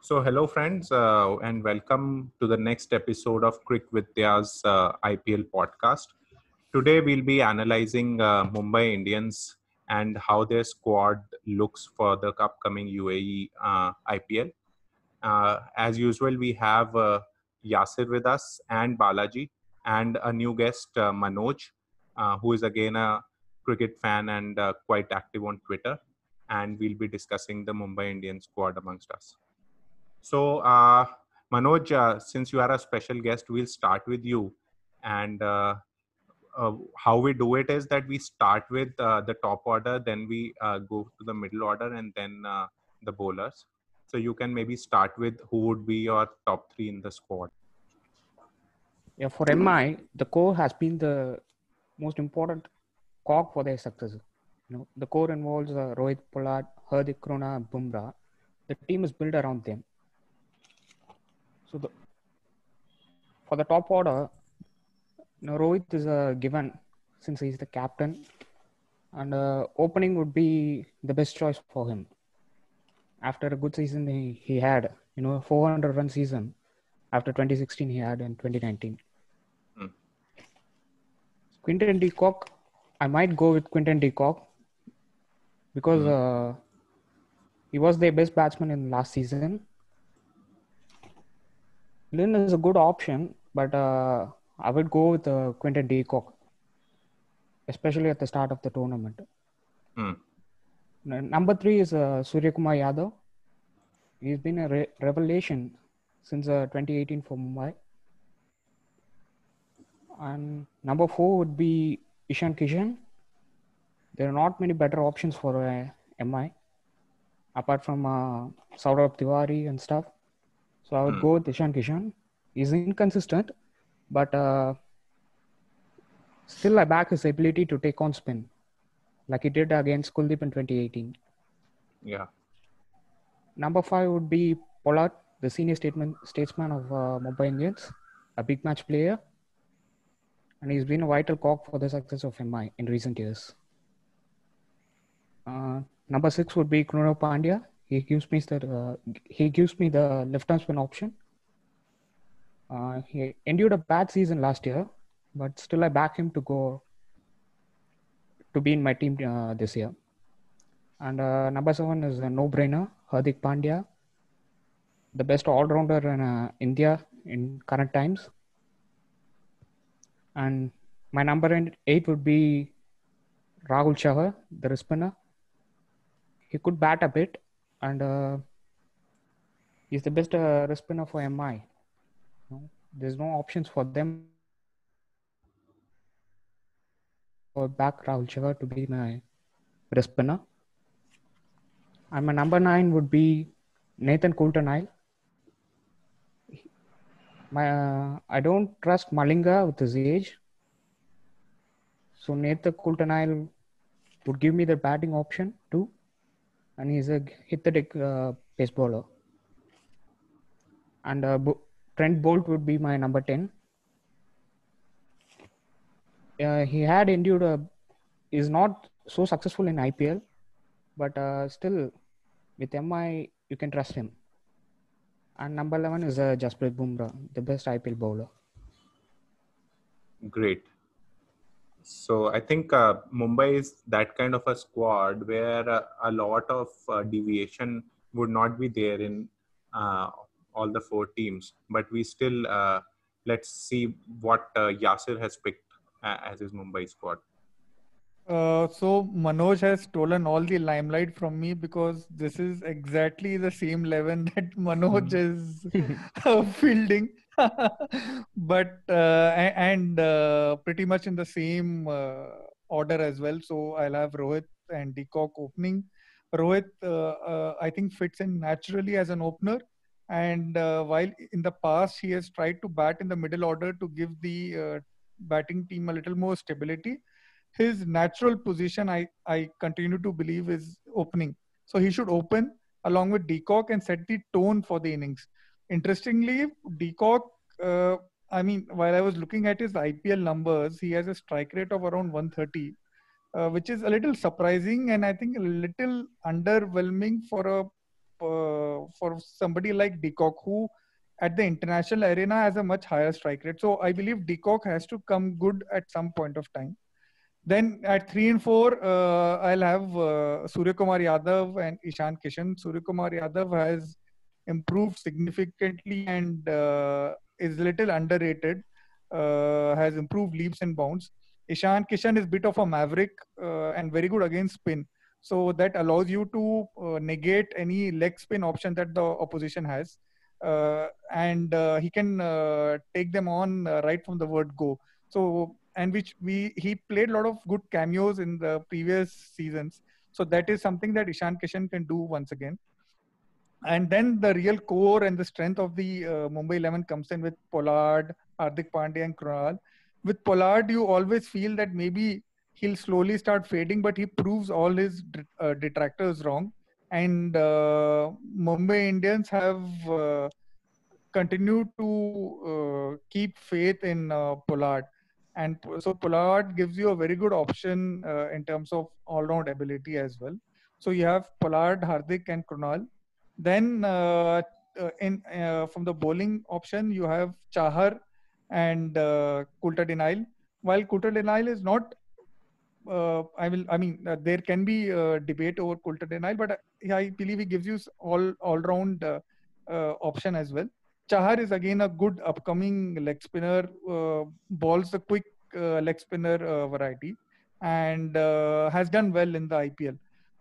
So, hello, friends, uh, and welcome to the next episode of Crick Vidya's uh, IPL podcast. Today, we'll be analyzing uh, Mumbai Indians and how their squad looks for the upcoming UAE uh, IPL. Uh, as usual, we have uh, Yasir with us and Balaji, and a new guest, Manoj, who is again a cricket fan and quite active on Twitter. And we'll be discussing the Mumbai Indian squad amongst us. So, uh, Manoj, uh, since you are a special guest, we'll start with you. And uh, uh how we do it is that we start with uh, the top order, then we uh, go to the middle order, and then the bowlers. So, you can maybe start with who would be your top three in the squad. Yeah, for MI, the core has been the most important cog for their success. You know, the core involves Rohit Pollard, Hardik Krunal, and Bumrah. The team is built around them so the, for the top order, Rohit is a given since he's the captain, and uh, opening would be the best choice for him. After a good season he, he had, you know, a 400 run season after 2016 he had in 2019. Hmm. Quinton de Kock, I might go with Quinton de Kock because hmm. uh, he was their best batsman in last season Lynn is a good option, but uh, I would go with uh, Quinton de Kock, especially at the start of the tournament. Hmm. Number three is uh, Surya Kumar Yadav. He's been a re- revelation since uh, 2018 for Mumbai. And number four would be Ishan Kishan. There are not many better options for uh, MI apart from uh, Saurabh Tiwari and stuff. So I would mm. go with Ishan Kishan. He's inconsistent, but uh, still I back his ability to take on spin, like he did against Kuldeep in 2018. Yeah. Number five would be Pollard, the senior statesman, statesman of uh, Mumbai Indians, a big match player, and he's been a vital cog for the success of MI in recent years. Uh, number six would be Krunal Pandya, he gives me the he gives me the left arm spin option. Uh, he endured a bad season last year, but still I back him to go to be in my team uh, this year. And uh, number seven is a no-brainer, Hardik Pandya, the best all-rounder in uh, India in current times. And my number eight would be Rahul Chahar, the spinner. He could bat a bit, and uh, he's the best uh, spinner for MI. No? There's no options for them for back Rahul Chahar to be my spinner. And my number nine would be Nathan Coulter-Nile. My uh, I don't trust Malinga with his age. So Nathan Coulter-Nile would give me the batting option too and he's a hit the deck uh, pace bowler. And uh, Trent Boult would be my number 10. Uh, he had endured a, is not so successful in IPL, but uh, still with MI, you can trust him. And number 11 is uh, Jasprit Bumrah, the best IPL bowler. Great. So I think uh, Mumbai is that kind of a squad where uh, a lot of uh, deviation would not be there in uh, all the four teams. But we still uh, let's see what uh, Yasir has picked as his Mumbai squad. so Manoj has stolen all the limelight from me because this is exactly the same eleven that Manoj mm. is fielding. but uh, and uh, pretty much in the same uh, order as well. So I'll have Rohit and de Kock opening. Rohit, uh, uh, I think, fits in naturally as an opener. And while in the past he has tried to bat in the middle order to give the batting team a little more stability, his natural position, I, I continue to believe, is opening. So he should open along with de Kock and set the tone for the innings. Interestingly, de Kock, uh, I mean, while I was looking at his IPL numbers, he has a strike rate of around 130, uh, which is a little surprising and I think a little underwhelming for a uh, for somebody like De Kock, who at the international arena has a much higher strike rate. So I believe De Kock has to come good at some point of time. Then at three and four, uh, I'll have uh, Surya Kumar Yadav and Ishan Kishan. Surya Kumar Yadav has improved significantly and uh, is little underrated. Uh, has improved leaps and bounds. Ishan Kishan is a bit of a maverick uh, and very good against spin. So that allows you to uh, negate any leg spin option that the opposition has. Uh, and uh, he can take them on right from the word go. So and which we he played a lot of good cameos in the previous seasons. So that is something that Ishan Kishan can do once again. And then the real core and the strength of the uh, Mumbai 11 comes in with Pollard, Hardik Pandya, and Krunal. With Pollard, you always feel that maybe he'll slowly start fading, but he proves all his uh, detractors wrong. And uh, Mumbai Indians have uh, continued to uh, keep faith in uh, Pollard and so Pollard gives you a very good option in terms of all-round ability as well. So you have Pollard, Hardik, and Krunal. Then uh, uh, in uh, from the bowling option, you have Chahar and uh, Coulter-Nile. While Coulter-Nile is not, uh, I will, I mean, uh, there can be a debate over Coulter-Nile, but I believe he gives you all all-round option as well. Chahar is again a good upcoming leg spinner, balls the quick leg spinner variety, and has done well in the IPL.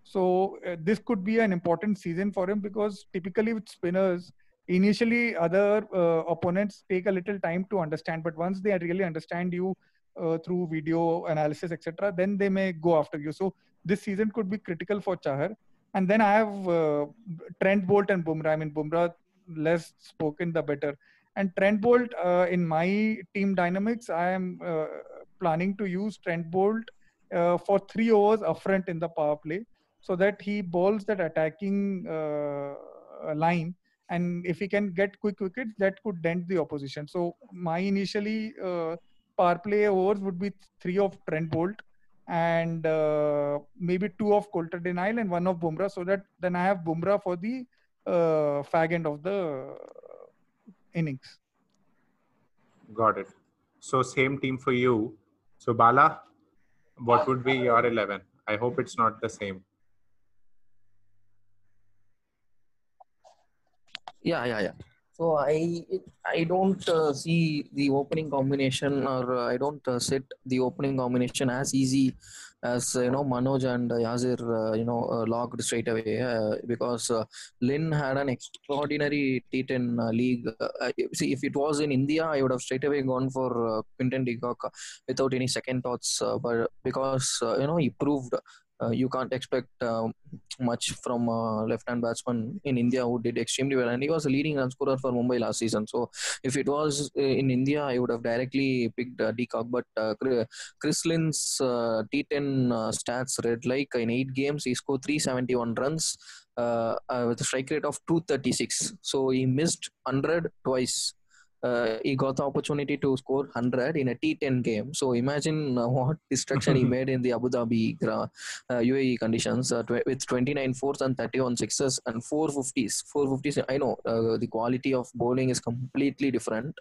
So uh, this could be an important season for him because typically with spinners, initially other uh, opponents take a little time to understand, but once they really understand you through video analysis, etc., then they may go after you. So this season could be critical for Chahar. And then I have Trent Boult and Bumrah. I mean, Bumrah less spoken, the better. And Trent Boult, uh, in my team dynamics, I am uh, planning to use Trent Boult uh, for three overs upfront in the power play so that he bowls that attacking uh, line. And if he can get quick wickets, that could dent the opposition. So my initially uh, power play overs would be three of Trent Boult and uh, maybe two of Coulter-Nile and one of Bumrah so that then I have Bumrah for the uh, fag end of the innings. Got it. So same team for you. So Bala, what would be your eleven? I hope it's not the same. Yeah, yeah, yeah. So I I don't uh, see the opening combination, or uh, I don't uh, set the opening combination as easy as you know Manoj and Yasir uh, you know uh, logged straight away uh, because Lynn had an extraordinary T10 league. see, if it was in India, I would have straight away gone for Quinton de Kock without any second thoughts. but because you know he proved uh, you can't expect uh, much from a left-hand batsman in India who did extremely well, and he was a leading run scorer for Mumbai last season. So if it was uh, in India, I would have directly picked uh, De Kock. But uh, Chris Lynn's uh, T10 uh, stats read like in eight games he scored 371 runs with a strike rate of 236. So he missed 100 twice uh, he got the opportunity to score 100 in a T10 game. So imagine uh, what destruction he made in the Abu Dhabi uh, UAE conditions uh, tw- with 29 fours and 31 sixes and 450s. 450s. I know uh, the quality of bowling is completely different,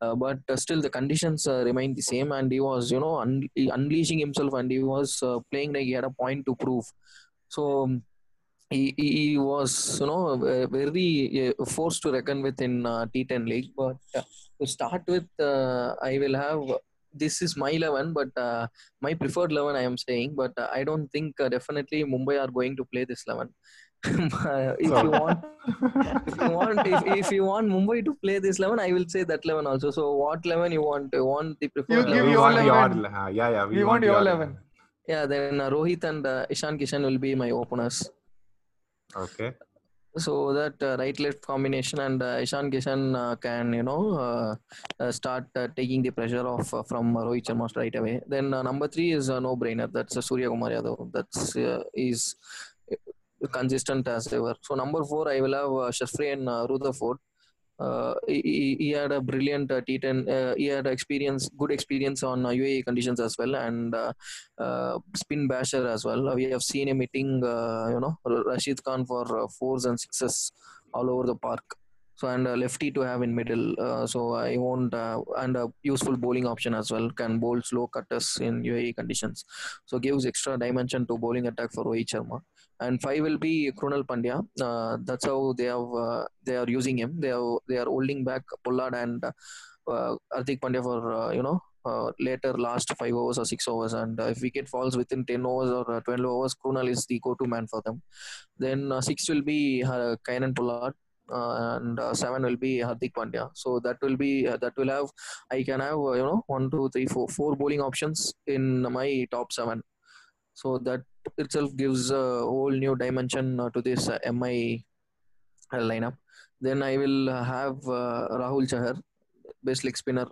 uh, but still the conditions remain the same. And he was, you know, un- unleashing himself and he was playing like he had a point to prove. So um, he, he was you know very forced to reckon with in uh, T10 league. But uh, to start with, uh, I will have this is my 11, but uh, my preferred 11 I am saying. But uh, I don't think uh, definitely Mumbai are going to play this 11. if you want, if you want, if, if, you want Mumbai to play this 11, I will say that 11 also. So what 11 you want? You want the preferred? You give your 11. Your, yeah, yeah. We, we want, want, your 11. 11. Yeah, then Rohit and Ishan Kishan will be my openers. Okay. So that uh, right left combination and uh, Ishan Kishan uh, can you know uh, uh, start uh, taking the pressure off from Rohit Sharma right away. Then number three is a no brainer. That's Surya Kumar Yadav. That's is consistent as ever. So number four I will have Sherfane Rutherford. Uh, he, he, had a brilliant uh, T10. Uh, he had experience, good experience on UAE conditions as well, and spin basher as well. we have seen him hitting, you know, Rashid Khan for fours and sixes all over the park. So and a lefty to have in middle. Uh, so I won't uh, and a useful bowling option as well. Can bowl slow cutters in UAE conditions. So gives extra dimension to bowling attack for Rohit Sharma. And five will be Krunal Pandya. Uh, that's how they have uh, they are using him. They are they are holding back Pollard and uh, Hardik Pandya for uh, you know uh, later last five overs or six overs. And uh, if wicket falls within 10 overs or uh, 12 overs, Krunal is the go-to man for them. Then uh, six will be uh, Kieron Pollard. And uh, seven will be Hardik Pandya. So that will be uh, that will have I can have uh, you know one, two, three, four, four bowling options in my top seven. So that itself gives a whole new dimension to this MI lineup. Then I will have Rahul Chahar, best leg spinner,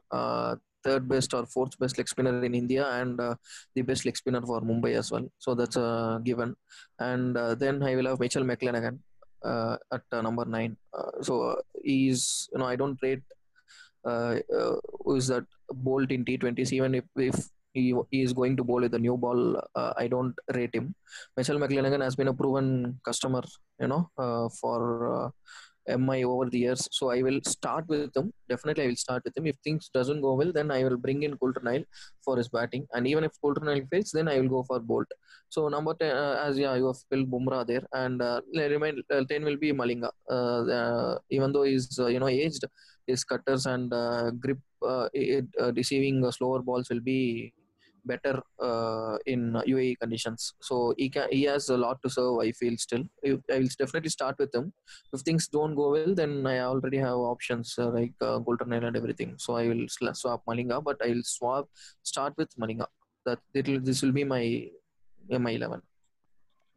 third best or fourth best leg spinner in India, and uh, the best leg spinner for Mumbai as well. So that's a given. And uh, then I will have Mitchell McClenaghan uh, at uh, number nine. Uh, so uh, he's you know I don't rate uh, uh, is that Boult in T20s even if, if he, he is going to bowl with a new ball uh, I don't rate him. Mitchell McClenaghan has been a proven customer you know uh, for MI over the years. So I will start with him. Definitely, I will start with him. If things doesn't go well, then I will bring in Coulter for his batting. And even if Coulter fails, then I will go for Boult. So number ten, uh, as yeah, you have filled Bumrah there, and uh, remain uh, ten will be Malinga. Uh, even though he's uh, you know aged, his cutters and uh, grip uh, it, receiving uh, slower balls will be better uh, in UAE conditions. So he can he has a lot to serve. I feel still. I will definitely start with him. If things don't go well, then I already have options uh, like uh, Golden and everything. So I will swap Malinga, but I will swap start with Malinga. That it will, this will be my my eleven.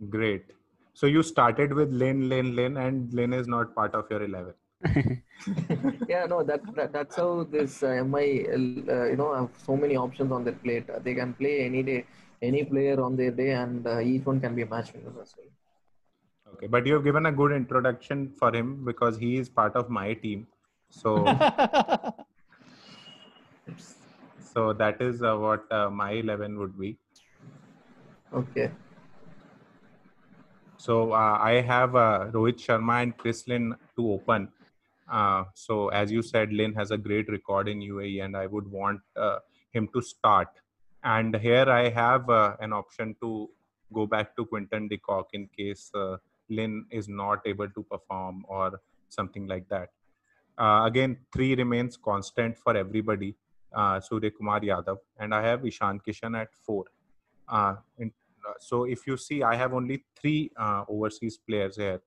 Great. So you started with Lynn, Lynn, Lynn, and Lynn is not part of your 11. yeah, no, that, that that's how this uh, MI, uh, you know, have so many options on their plate. Uh, They can play any day, any player on their day, and uh, each one can be a match winner as well. Okay, but you have given a good introduction for him because he is part of my team. So, so that is uh, what uh, my 11 would be. Okay. So uh, I have uh, Rohit Sharma and Chris Lynn to open. Uh, so as you said, Lynn has a great record in UAE, and I would want uh, him to start. And here I have uh, an option to go back to Quinton de Kock in case uh, Lynn is not able to perform or something like that. Uh, again, three remains constant for everybody. Uh, Surya Kumar Yadav, and I have Ishan Kishan at four. In so if you see i have only three overseas players here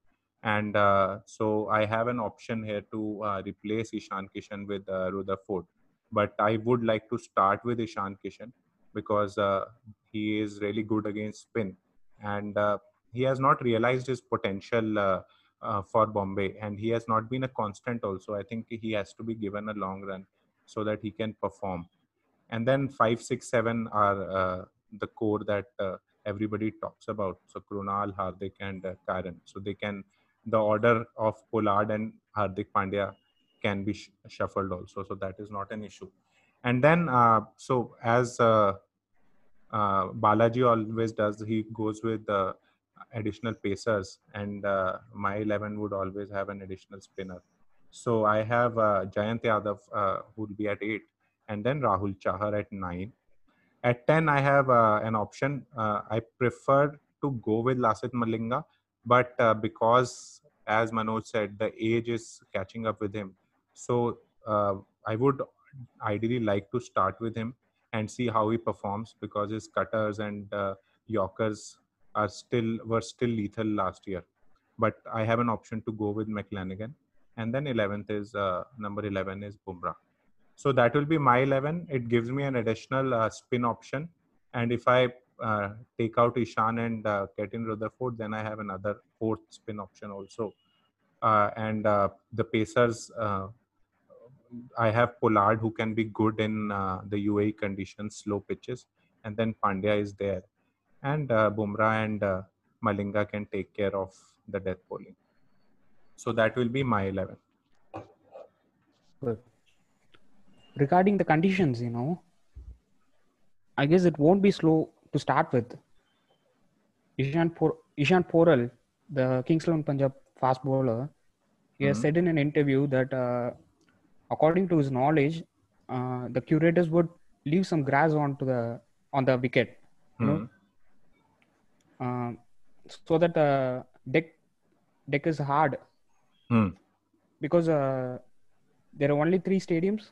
and uh, so i have an option here to uh, replace ishan kishan with uh, rutherford but i would like to start with ishan kishan because uh, he is really good against spin. And he has not realized his potential uh, uh, for bombay. And he has not been a constant also. I think he has to be given a long run so that he can perform. And then five six seven are uh, the core that everybody talks about. So Krunal, Hardik, and Kieron. So they can the order of Pollard and Hardik Pandya can be sh- shuffled also. So that is not an issue. And then uh, so as uh, uh, Balaji always does, he goes with uh, additional pacers, and uh, my eleven would always have an additional spinner. So I have uh, Jayant Yadav uh, who will be at eight, and then Rahul Chahar at nine at 10, I have an option. I prefer to go with Lasith Malinga, but uh, because, as Manoj said, the age is catching up with him. So uh, I would ideally like to start with him and see how he performs because his cutters and uh, Yorkers are still were still lethal last year. But I have an option to go with McClenaghan, and then 11th is uh, number 11 is Bumrah. So that will be my 11. It gives me an additional uh, spin option. And if I uh, take out Ishan and uh, get in Rutherford, then I have another fourth spin option also. Uh, and uh, the Pacers, uh, I have Pollard who can be good in the UAE conditions, slow pitches. And then Pandya is there. And Bumrah and Malinga can take care of the death bowling. So that will be my 11. Good. Regarding the conditions, you know, I guess it won't be slow to start with. Ishan, Por- Ishan Porel, the Kings Eleven Punjab fast bowler, he has Mhm. said in an interview that uh, according to his knowledge uh, the curators would leave some grass onto the on the wicket you know Hmm. um, so that the deck deck is hard Hmm. because uh, there are only three stadiums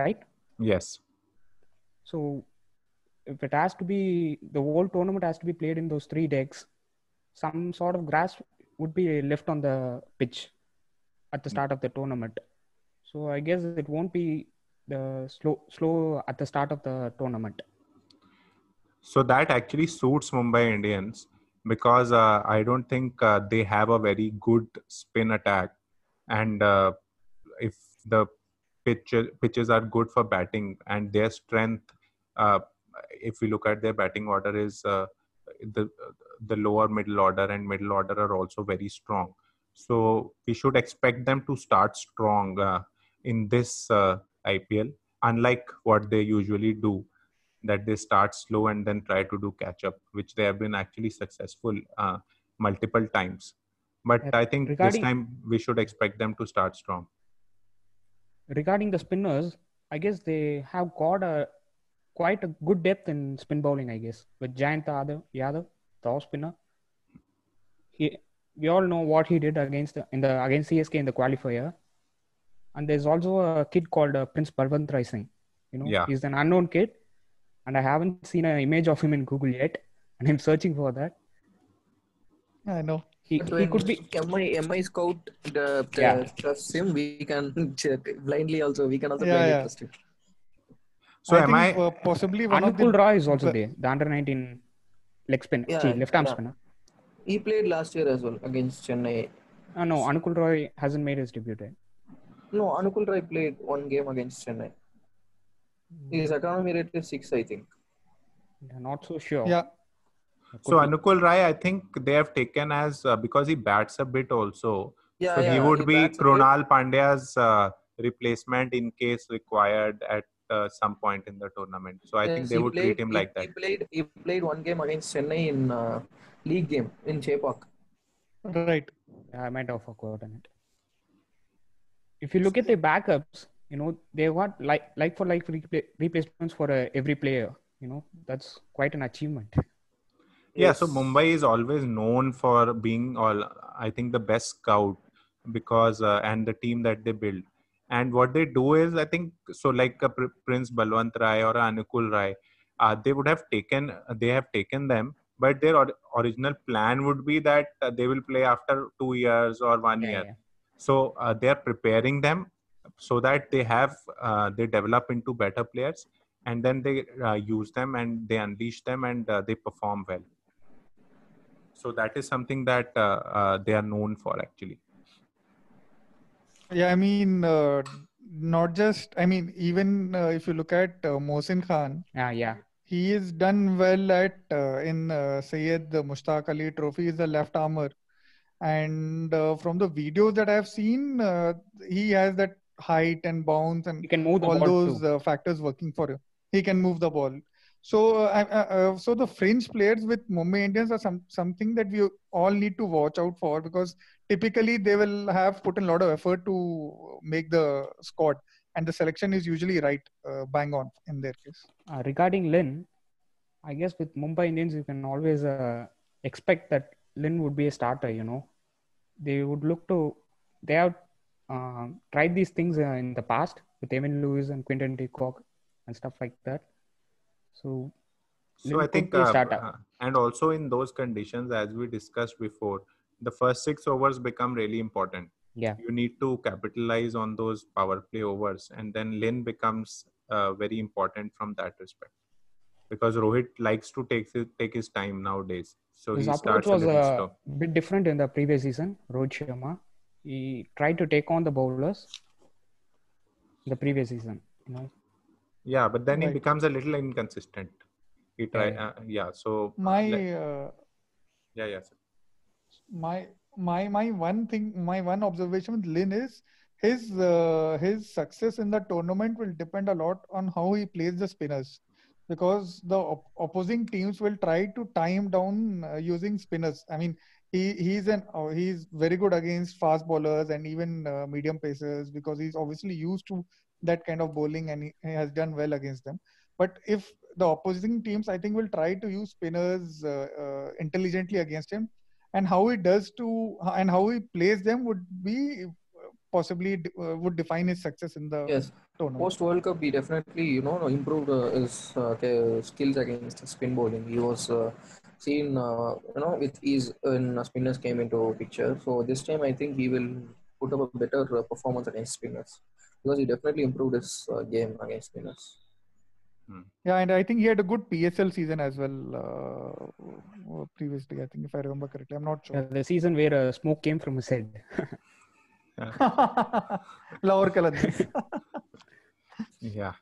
right Yes. so if it has to be the whole tournament has to be played in those three decks some sort of grass would be left on the pitch at the start of the tournament. So i guess it won't be the slow slow at the start of the tournament. So that actually suits Mumbai Indians because uh, I don't think uh, they have a very good spin attack, and uh, if the pitch, pitches are good for batting and their strength, uh, if we look at their batting order, is uh, the the lower middle order and middle order are also very strong. So we should expect them to start strong uh, in this uh, IPL, unlike what they usually do that they start slow and then try to do catch up, which they have been actually successful uh, multiple times. But I think this time we should expect them to start strong. regarding the spinners i guess they have got a quite a good depth in spin bowling i guess with Jayant Yadav, Yadav the off spinner he we all know what he did against the, in the against CSK in the qualifier and there's also a kid called uh, Prince Balwant Rai Singh you know Yeah. he's an unknown kid and I haven't seen an image of him in Google yet and I'm searching for that I know. he, But he when could be MI, MI scout the, the Yeah. trusts him, we can check blindly also. We can also Yeah, blindly yeah. trust him. So I am think, I? uh, possibly one of Anukul the Roy is also there the under 19 leg spin Yeah, see, left arm yeah. spinner He played last year as well against Chennai. uh, no Anukul Roy hasn't made his debut yet No, Anukul Roy played one game against Chennai. His economy rate is six, I think. Yeah, not so sure yeah. So Anukul Rai, I think they have taken as uh, because he bats a bit also. Yeah, so he yeah, would be bats a bit. Krunal Pandya's uh, replacement in case required at uh, some point in the tournament. So I think they would played- treat him he- like He that. played. He played one game against Chennai in uh, league game in Chepauk. Right. I might have forgotten it. If you look at the backups, you know they got like like for like repla- replacements for uh, every player. You know that's quite an achievement. Yeah, so Mumbai is always known for being all I think the best scout because uh, and the team that they build. And what they do is I think so like a Pr- Prince Balwant Rai or Anukul Rai, uh, they would have taken they have taken them, but their or- original plan would be that uh, they will play after two years or one Yeah, year. yeah. So uh, they are preparing them so that they have uh, they develop into better players, and then they uh, use them and they unleash them and uh, they perform well. So that is something that they are known for actually. Yeah, I mean, uh, not just, I mean, even uh, if you look at uh, Mohsin Khan, Yeah, yeah. he is done well at uh, in uh, Syed Mushtaq Ali Trophy is the left armor, and uh, from the videos that I've seen, uh, he has that height and bounce and You can move all those uh, factors working for him. He can move the ball. So, uh, uh, uh, so the fringe players with Mumbai Indians are some something that we all need to watch out for because typically they will have put in a lot of effort to make the squad, and the selection is usually right, uh, bang on in their case. Regarding Lynn, I guess with Mumbai Indians, you can always expect that Lynn would be a starter. You know, they would look to. They have uh, tried these things uh, in the past with Evan Lewis and Quinton de Kock and stuff like that. So So I think, a uh, uh, and also in those conditions, as we discussed before, the first six overs become really important. yeah, You need to capitalize on those power play overs, and then Lynn becomes uh, very important from that respect. Because Rohit likes to take his, take his time nowadays, so his he approach starts a was little a bit different in the previous season. Rohit Sharma, he tried to take on the bowlers. The previous season, you know, Yeah, but then he Right. becomes a little inconsistent. He try, Yeah, uh, yeah. So My uh, yeah, yeah. sir. my my my one thing my one observation with Lynn is his uh, his success in the tournament will depend a lot on how he plays the spinners because the op- opposing teams will try to time down uh, using spinners i mean he he's an oh, he's very good against fast bowlers and even uh, medium pacers because he's obviously used to that kind of bowling and he, has done well against them. But if the opposing teams, I think, will try to use spinners uh, uh, intelligently against him, and how he does to and how he plays them would be possibly uh, would define his success in the Yes, tournament. post World Cup, he definitely you know improved uh, his uh, skills against spin bowling. He was uh, seen uh, you know with ease when spinners came into picture. So this time, I think he will put up a better uh, performance against spinners because he definitely improved his uh, game against spinners. Yeah, and I think he had a good PSL season as well uh, previously. I think if I remember correctly, I'm not Yeah, sure. the season where uh, smoke came from his head. Lahore Qalandars. Yeah.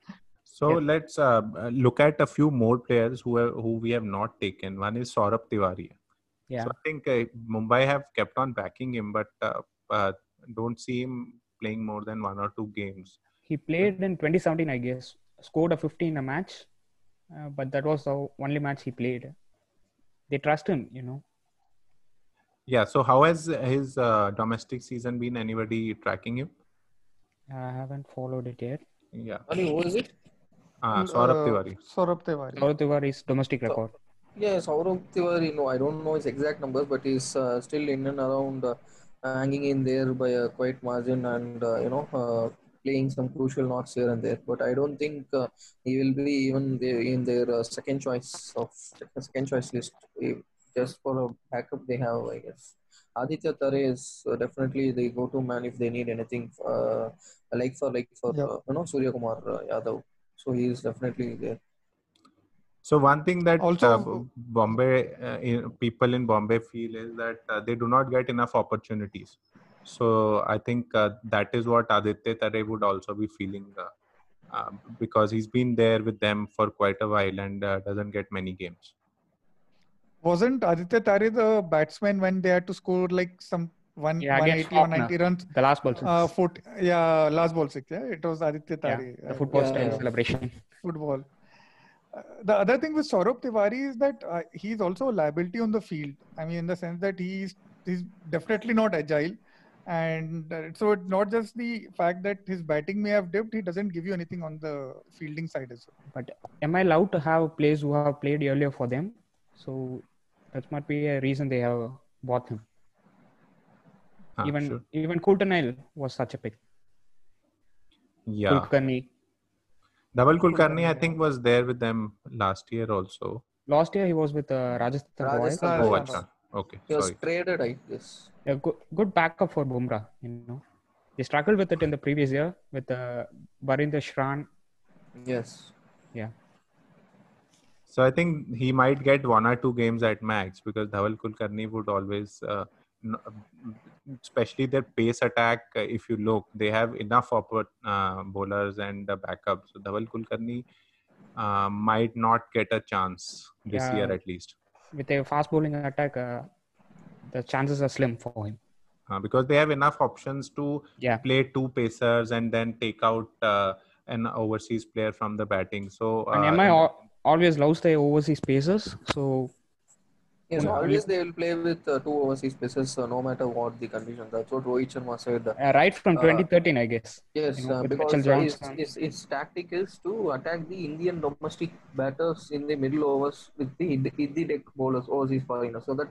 So Yeah. let's uh, look at a few more players who have, who we have not taken. One is Saurabh Tiwari. yeah. So I think uh, Mumbai have kept on backing him, but uh, uh, don't see him playing more than one or two games. He played in 2017, I guess. Scored a 50 in a match, uh, but that was the only match he played. They trust him, you know. Yeah. So how has his uh, domestic season been? Anybody tracking him? I haven't followed it yet. Yeah. Ali, who is it? Uh, Saurabh Uh, Tiwari. Saurabh Tiwari. Saurav Tiwari's domestic record. Yes, Saurav Tiwari. No, I don't know his exact numbers, but he's uh, still in and around, uh, hanging in there by a quite margin, and uh, you know, uh, playing some crucial knocks here and there. But I don't think uh, he will be even in their uh, second choice of second choice list. Just for a backup, they have, I guess. Aditya Tare is uh, definitely the go-to man if they need anything, uh, like for like for Yeah. uh, you know Surya Kumar uh, Yadav. So he is definitely there. So one thing that Also- uh, Bombay uh, in, people in Bombay feel is that uh, they do not get enough opportunities. So I think uh, that is what Aditya Tare would also be feeling uh, uh, because he's been there with them for quite a while and uh, doesn't get many games. Wasn't Aditya Tare the batsman when they had to score like some one, Yeah, 180 or 90 runs? The last ball. six. Uh, foot, yeah, last ball six. Yeah, it was Aditya yeah, Tare. the uh, football Yeah, style yeah. celebration. football. Uh, the other thing with Saurabh Tiwari is that uh, he's also a liability on the field. I mean, in the sense that he's he's definitely not agile, and uh, so it's not just the fact that his batting may have dipped. He doesn't give you anything on the fielding side as well. But am I allowed to have players who have played earlier for them? So that might be a reason they have bought him. Ah, even sure. even Kultanile was such a pick. Yeah. Kulkarni. Dhaval Kulkarni, I think, was there with them last year also. Last year he was with uh, Rajasthan Royals. Rajasthan Oh, acha. Okay. He was Sorry. traded, I guess. A good, good backup for Bumrah. You know, they struggled with it in the previous year with uh, Barinder Sran. Yes. Yeah, So I think he might get one or two games at max because Dhaval Kulkarni would always, uh, n- especially their pace attack. Uh, if you look, they have enough oppor- uh, bowlers and uh, backup. So Dhaval Kulkarni uh, might not get a chance this Yeah. year at least with a fast bowling attack, uh, the chances are slim for him. uh, because they have enough options to Yeah, play two pacers and then take out uh, an overseas player from the batting. So uh, and MI al- always loves the overseas pacers. So Yes, always they will play with uh, two overseas pacers uh, no matter what the conditions. That's what Rohit Sharma said. uh, right from Uh, 2013, I guess. Yes, You know, uh, because uh, his, his, his tactic is to attack the Indian domestic batters in the middle overs with the the deck bowlers, overseas foreigners, so that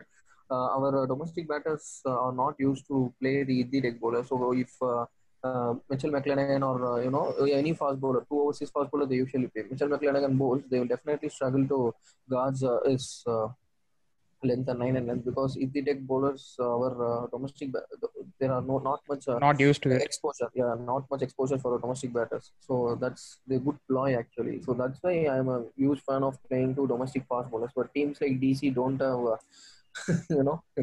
uh, our uh, domestic batters uh, are not used to play the the deck bowlers. So if uh, uh, Mitchell McClenaghan or uh, you know any fast bowler, two overseas fast bowler they usually play. Mitchell McClenaghan bowls, they will definitely struggle to guard uh, his uh, length and nine and length because if the deck bowlers, our uh, domestic, there are no not much. Uh, Not used to it. exposure yeah not much exposure for domestic batters so that's the good ploy actually so that's why i'm a huge fan of playing two domestic fast bowlers but teams like dc don't have uh, you know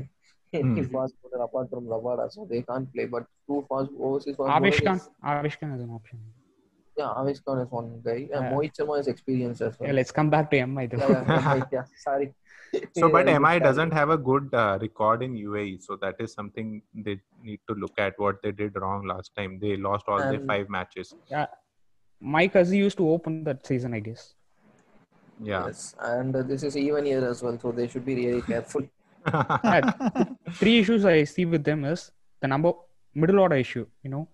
any Hmm. fast bowler apart from Rabada, so they can't play but two fast overseas fast bowlers Khan, is- Avesh Khan is an option. Yeah Avesh Khan is one guy and Yeah. Mohit Sharma is experienced as well Yeah, let's come back to MI though. yeah, yeah, yeah, yeah, sorry So, but Yeah, MI doesn't have a good uh, record in UAE, so that is something they need to look at. What they did wrong last time, they lost all their five matches. Yeah, Mike Hussey used to open that season, I guess. Yeah, yes and uh, this is even year as well so they should be really careful three issues I see with them is the number middle order issue. You know,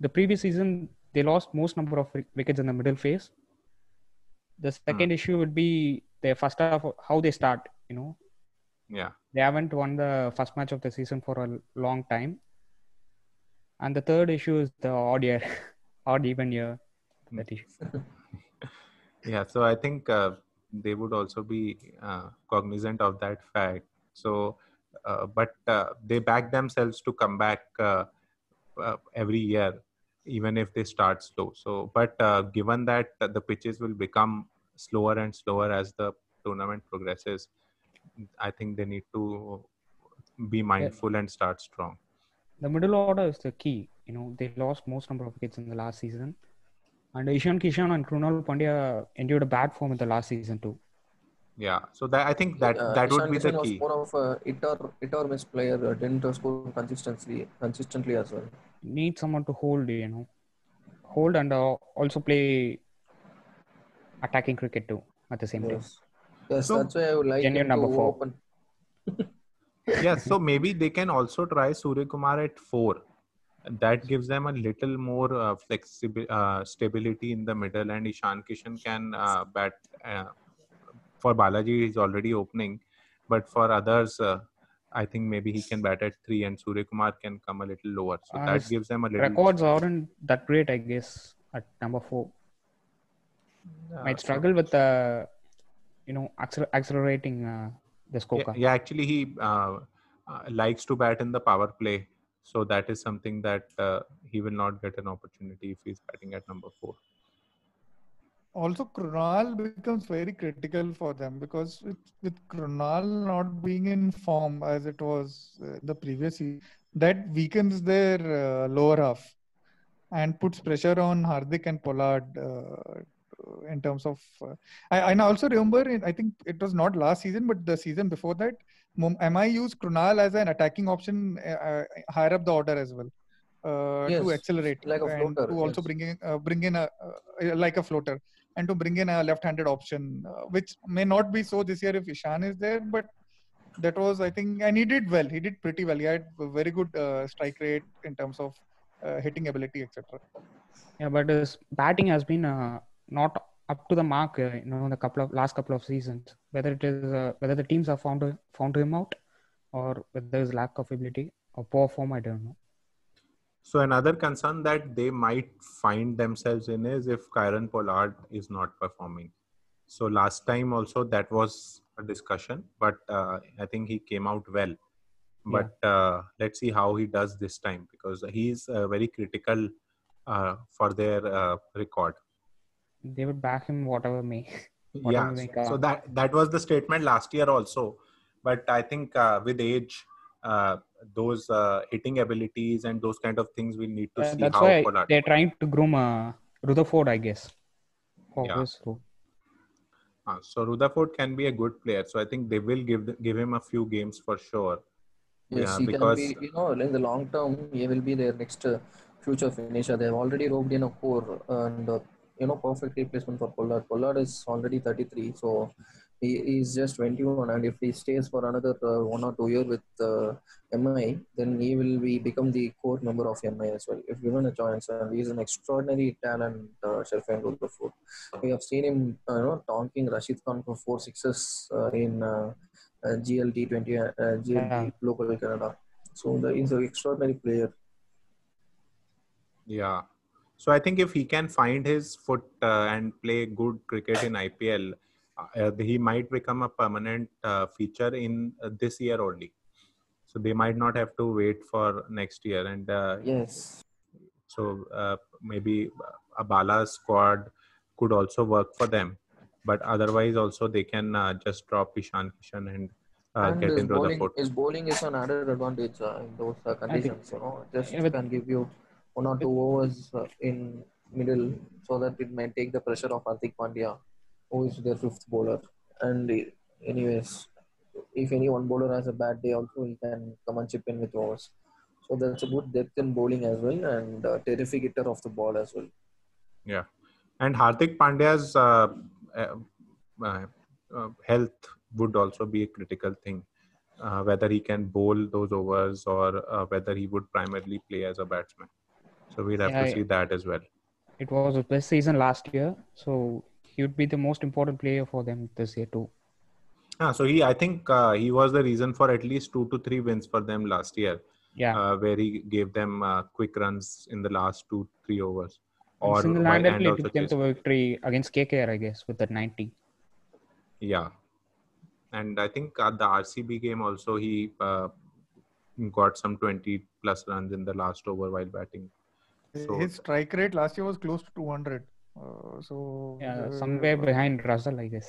the previous season they lost most number of wickets in the middle phase. The second issue would be their first half, how they start. You know, yeah, they haven't won the first match of the season for a long time. And the third issue is the odd year, odd even year. That issue. yeah, so I think uh, they would also be uh, cognizant of that fact. So, uh, but uh, they back themselves to come back uh, uh, every year, even if they start slow. So, but given that the pitches will become slower and slower as the tournament progresses, I think they need to be mindful yeah. and start strong. The middle order is the key. You know, they lost most number of wickets in the last season. And Ishan Kishan and Krunal Pandya endured a bad form in the last season too. Yeah, so that I think that uh, that would be the key. Was more of a hit or hit or miss player. Uh, didn't score consistently consistently as well. Need someone to hold, you know, hold and uh, also play attacking cricket too at the same yes. time. Yes, so, that's why I would like genuine number four. Open. yes, so maybe they can also try Surya Kumar at four. That gives them a little more uh, flexible uh, stability in the middle, and Ishan Kishan can uh, bat. Uh, for Balaji, he's already opening, but for others, uh, I think maybe he can bat at three, and Surya Kumar can come a little lower. So that gives them a little. Records aren't that great, I guess, at number four. Might struggle so, with the you know accelerating uh, the score. Yeah, yeah, actually, he uh, uh, likes to bat in the power play, so that is something that uh, he will not get an opportunity if he's batting at number four. Also, Krunal becomes very critical for them because with, with Krunal not being in form as it was uh, the previous year, that weakens their uh, lower half and puts pressure on Hardik and Pollard uh, in terms of uh, I, I also remember in, I think it was not last season but the season before that MI used Krunal as an attacking option uh, uh, higher up the order as well uh, yes, to accelerate like a floater, to also yes. bring in uh, bring in a uh, like a floater and to bring in a left-handed option which may not be so this year if Ishan is there but that was I think and he did well he did pretty well he had very good strike rate in terms of hitting ability etc yeah but his batting has been not up to the mark, uh, you know, in the couple of last couple of seasons. Whether it is uh, whether the teams have found found him out, or whether there is lack of ability or poor form, I don't know. So another concern that they might find themselves in is if Kieron Pollard is not performing. So last time also that was a discussion, but uh, I think he came out well. But yeah. uh, let's see how he does this time because he's uh, very critical uh, for their uh, record they would back him whatever may. Whatever yeah, may so that that was the statement last year also, but I think uh, with age, uh, those uh, hitting abilities and those kind of things we need to see that's how why Pollard they're trying to groom uh, Rutherford, I guess. Yeah. Uh, so Rutherford can be a good player. So I think they will give give him a few games for sure. Yes, yeah, he because can be, you know, in the long term, he will be their next uh, future finisher. They have already roped in a core and uh, you know perfect replacement for Pollard. Pollard is already 33, so he is just 21, and if he stays for another uh, one or two years with uh, MI, then he will be become the core member of MI as well. If given a chance, and he is an extraordinary talent, uh, Sherfane Rutherford. We have seen him, uh, you know, tonking Rashid Khan for four sixes uh, in uh, uh, GLT 20, uh, GLT yeah. local Canada. So the, he's an extraordinary player. Yeah, so I think if he can find his foot uh, and play good cricket in IPL, uh, he might become a permanent uh, feature in uh, this year only. So they might not have to wait for next year. And uh, yes, so uh, maybe a Bala squad could also work for them. But otherwise, also they can just drop Ishan Kishan and and get into bowling, the foot. His bowling is an added advantage in those conditions. You know, just yeah, can give you one or two overs uh, in middle so that it might take the pressure off Hardik Pandya, who is their fifth bowler. And anyways, if any one bowler has a bad day, also he can come and chip in with overs. So that's a good depth in bowling as well, and uh, terrific hitter of the ball as well. Yeah, and Hardik Pandya's uh, uh, uh, health would also be a critical thing. uh, whether he can bowl those overs or uh, whether he would primarily play as a batsman. So we'll have Yeah, to see that as well. It was his best season last year, so he would be the most important player for them this year too. Ah, so he, I think uh, he was the reason for at least two to three wins for them last year, Yeah, uh, where he gave them uh, quick runs in the last two three overs. and Or while- single-handedly and also took them to victory against KKR, I guess, with that 90. Yeah, and I think at the RCB game also he uh, got some twenty plus runs in the last over while batting. So- His strike rate last year was close to 200. Uh, so Yeah, uh, somewhere behind Russell, I guess.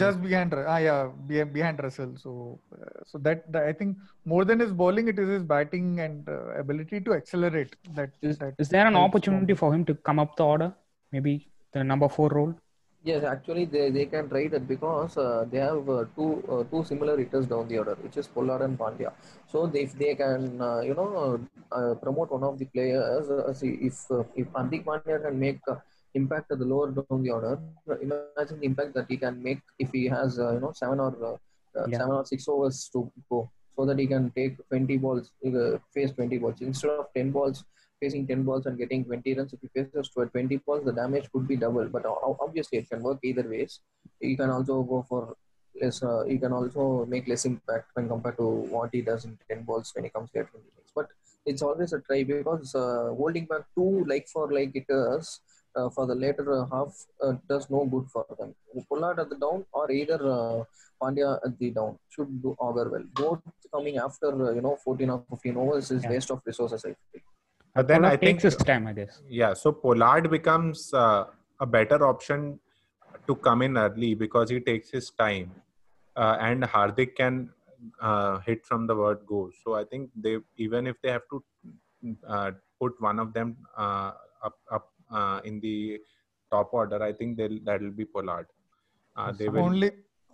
just behind Ru- ah yeah behind, behind Russell. So uh, so that, that I think more than his bowling, it is his batting and uh, ability to accelerate. That Is, that is there an opportunity for him to come up the order? Maybe the number four role? Yes, actually they, they can try that because uh, they have uh, two uh, two similar hitters down the order, which is Pollard and Pandya. So they, if they can uh, you know uh, promote one of the players, uh, see if uh, if Hardik Pandya can make uh, impact at the lower down the order, uh, imagine the impact that he can make if he has uh, you know seven or uh, uh, Yeah. seven or six overs to go, so that he can take 20 balls, uh, face 20 balls instead of 10 balls facing 10 balls and getting 20 runs. If he faces 20 balls, the damage could be double. But obviously, it can work either ways. You can also go for less. Uh, you can also make less impact when compared to what he does in 10 balls when he comes to 20 balls. But it's always a try because uh, holding back two like for like hitters uh, for the later uh, half uh, does no good for them. Pollard at the down or either uh, Pandya at the down should do augur well. Both coming after uh, you know 14 or 15 overs is Yeah. waste of resources. I think. But then Pollard I think takes his time, I guess. yeah, so Pollard becomes uh, a better option to come in early because he takes his time, uh, and Hardik can uh, hit from the word go. So I think they even if they have to uh, put one of them uh, up up uh, in the top order, I think they'll that'll be Pollard. Uh, they will. only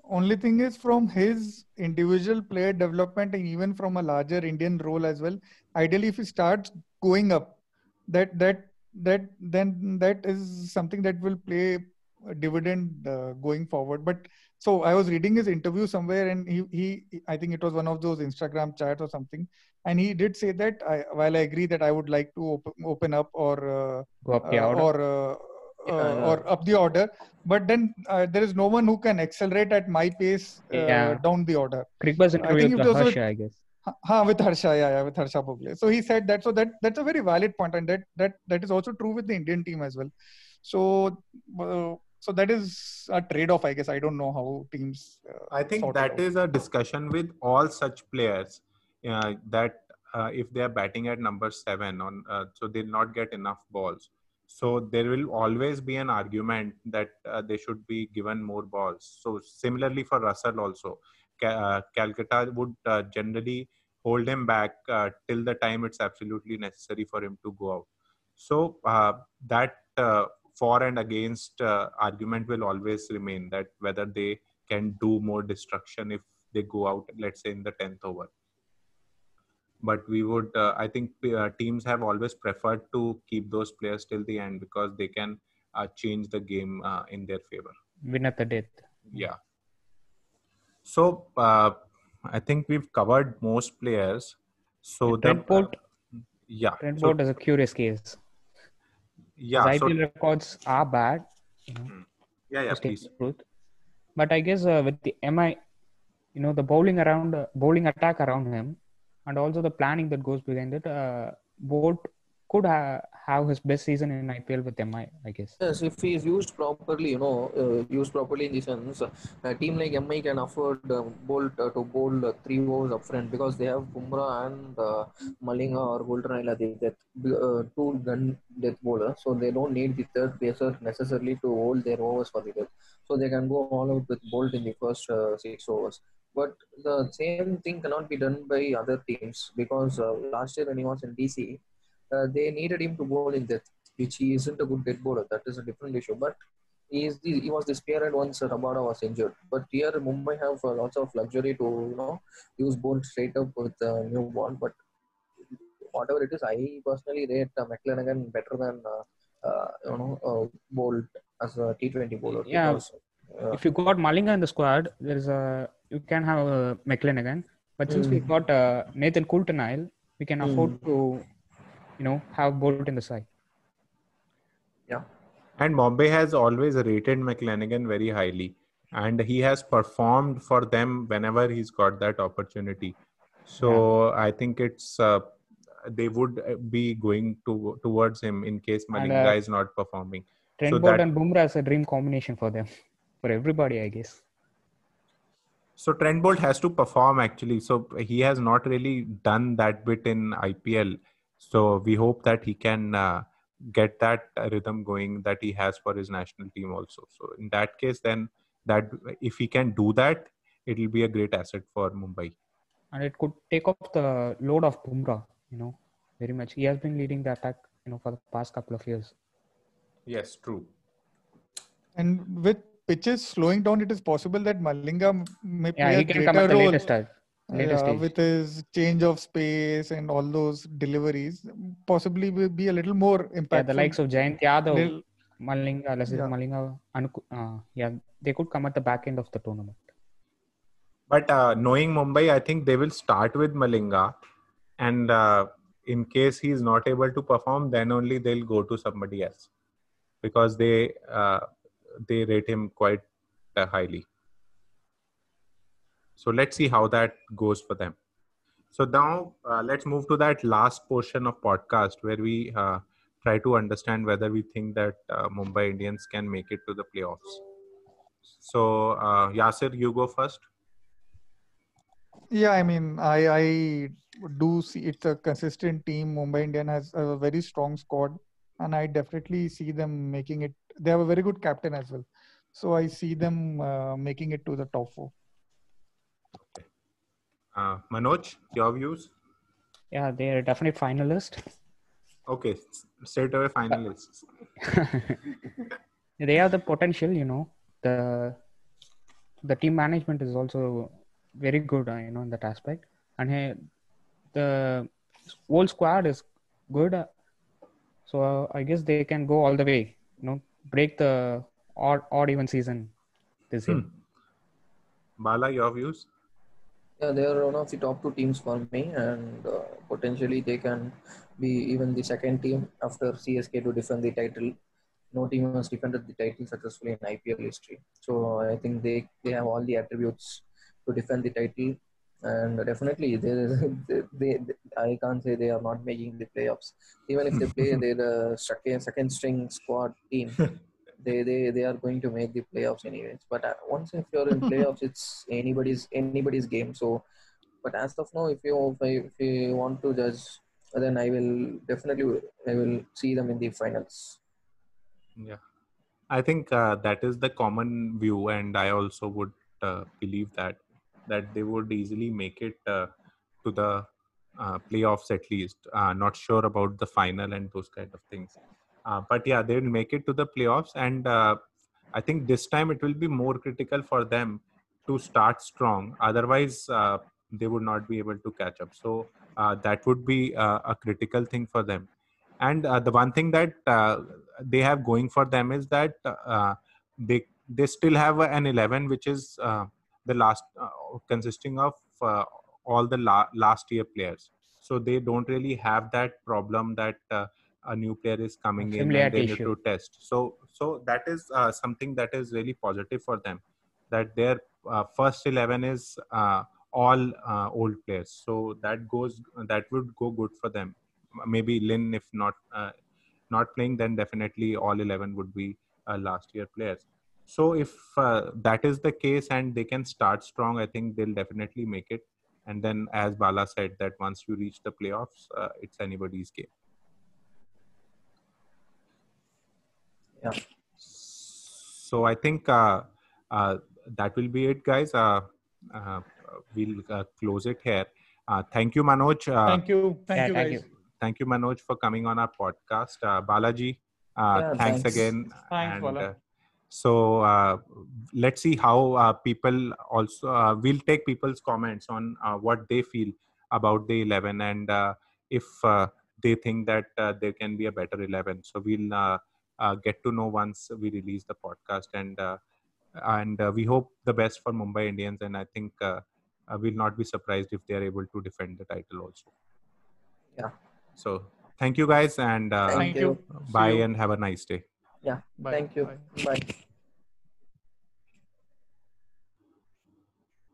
only thing is from his individual player development and even from a larger Indian role as well. Ideally, if he starts going up, that that that then that is something that will play a dividend uh, going forward. But so I was reading his interview somewhere, and he he I think it was one of those Instagram chats or something, and he did say that I, while I agree that I would like to open, open up or uh, Go up the uh, order. or uh, uh, Yeah. or up the order but then uh, there is no one who can accelerate at my pace uh, Yeah. down the order Cricbuzz I interview think with it the was with- Harsha, I guess. Ha- ha, with harsha yeah, yeah with harsha Bhogle. so he said that so that that's a very valid point and that that that is also true with the indian team as well so uh, so that is a trade off i guess i don't know how teams uh, I think that is a discussion with all such players uh, that uh, if they are batting at number seven on, uh, so they'll not get enough balls. So there will always be an argument that uh, they should be given more balls. So similarly for Russell also, Ca- uh, Calcutta would uh, generally hold him back uh, till the time it's absolutely necessary for him to go out. So uh, that uh, for and against uh, argument will always remain that whether they can do more destruction if they go out, let's say in the 10th over. But we would, uh, I think uh, teams have always preferred to keep those players till the end because they can uh, change the game uh, in their favor. Win at the death. Yeah. So uh, I think we've covered most players. So the, Trent Boult, yeah, Trent so, Boult is a curious case. Yeah, His so, IPL records are bad. You know, yeah, yeah, please. truth. But I guess uh, with the MI, you know, the bowling around, uh, bowling attack around him, and also the planning that goes behind it, uh, Boult could ha- have his best season in IPL with MI, I guess. Yes, if he is used properly, you know, uh, used properly in the sense, a team like MI can afford uh, Boult uh, to bowl uh, three overs up front because they have Bumrah and Malinga or Coulter-Nile the death, uh, two gun death bowlers. So they don't need the third pacer necessarily to hold their overs for the death. So they can go all out with Boult in the first six overs. But the same thing cannot be done by other teams because uh, last year when he was in DC, uh, they needed him to bowl in death which he isn't a good dead bowler. That is a different issue. But he is the, he was the spearhead once Rabada was injured. But here Mumbai have uh, lots of luxury to you know use Boult straight up with uh, new ball. But whatever it is, I personally rate uh, McClenaghan better than uh, uh, you know uh, Boult as a T20 bowler. Yeah. Because, uh, If you got Malinga in the squad, there is a you can have uh, McClenaghan. But since we Mm. got uh, Nathan Coulter-Nile, we can afford Mm. to, you know, have Boult in the side. Yeah. And Bombay has always rated McClenaghan very highly, and he has performed for them whenever he's got that opportunity. So I think it's uh, they would uh, be going to towards him in case And, Malinga uh, is not performing. Trent So Boult that- and Bumrah is a dream combination for them, for everybody, I guess. So Trent Boult has to perform actually. So he has not really done that bit in IPL. So we hope that he can uh, get that uh, rhythm going that he has for his national team also. So in that case, then that if he can do that, it will be a great asset for Mumbai. And it could take off the load of Bumrah, you know, very much. He has been leading the attack, you know, for the past couple of years. Yes, true. And with pitches slowing down, it is possible that Malinga m- may Yeah, play he a can come greater at the role latest stage. Later yeah, stage. with his change of space and all those deliveries. Possibly will be a little more impactful. Yeah, the likes of Jayant Yadav, Lil- Malinga, Lasith Yeah. Malinga, Anukul, uh, yeah, they could come at the back end of the tournament. But uh, knowing Mumbai, I think they will start with Malinga, and uh, in case he is not able to perform, then only they'll go to somebody else because they uh, they rate him quite uh, highly. So let's see how that goes for them. So now uh, let's move to that last portion of podcast where we uh, try to understand whether we think that uh, Mumbai Indians can make it to the playoffs. So uh, Yasir, you go first. Yeah, I mean, I I do see it's a consistent team. Mumbai Indian has a very strong squad, and I definitely see them making it. They have a very good captain as well, so I see them uh, making it to the top four. Uh, Manoj, your views? Yeah, they are a definite finalist. Okay, straight away finalists. they have the potential, you know. The the team management is also very good, uh, you know, in that aspect. And hey, the whole squad is good. So uh, I guess they can go all the way, you know, break the odd odd even season this year. Hmm. Bala, your views? Yeah, they are one of the top two teams for me, and uh, potentially they can be even the second team after CSK to defend the title. No team has defended the title successfully in IPL history, so I think they they have all the attributes to defend the title, and definitely they they, they, I can't say they are not making the playoffs. Even if they play their uh, second second string squad team, they, they they are going to make the playoffs anyways. But uh, once if you're in playoffs, it's anybody's anybody's game. So, but as of now, if you if, you want to judge, then I will definitely I will see them in the finals. Yeah. I think uh, that is the common view, and I also would uh, believe that that they would easily make it uh, to the uh, playoffs at least. Uh, not sure about the final and those kind of things, uh, but yeah, they will make it to the playoffs, and uh, I think this time it will be more critical for them to start strong. Otherwise, uh, they would not be able to catch up. So uh, that would be uh, a critical thing for them. And uh, the one thing that they have going for them is that they they still have an 11 which is the last consisting of all the la- last year players so they don't really have that problem that a new player is coming in and they need to test so so that is uh, something that is really positive for them that their uh, first 11 is uh, all uh, old players so that goes that would go good for them maybe lynn if not uh, not playing, then definitely all 11 would be uh, last year players. So if uh, that is the case and they can start strong, I think they'll definitely make it. And then, as Bala said, that once you reach the playoffs, uh, it's anybody's game. Yeah. So I think uh, uh, that will be it, guys. Uh, uh, we'll uh, close it here. Uh, thank you, Manoj. Uh, Thank you, thank Yeah, you thank guys. you. thank you manoj for coming on our podcast uh, balaji uh, Yeah, thanks, thanks. again Thanks, Bala. uh, so uh, let's see how uh, people also uh, we'll take people's comments on uh, what they feel about the 11 and uh, if uh, they think that uh, there can be a better 11 so we'll get to know once we release the podcast and uh, and uh, we hope the best for mumbai indians and i think uh, uh, we'll not be surprised if they are able to defend the title also. Yeah. So thank you guys and uh, Thank Thank you. you. bye you. and have a nice day. Bye. Thank you. Bye. Bye.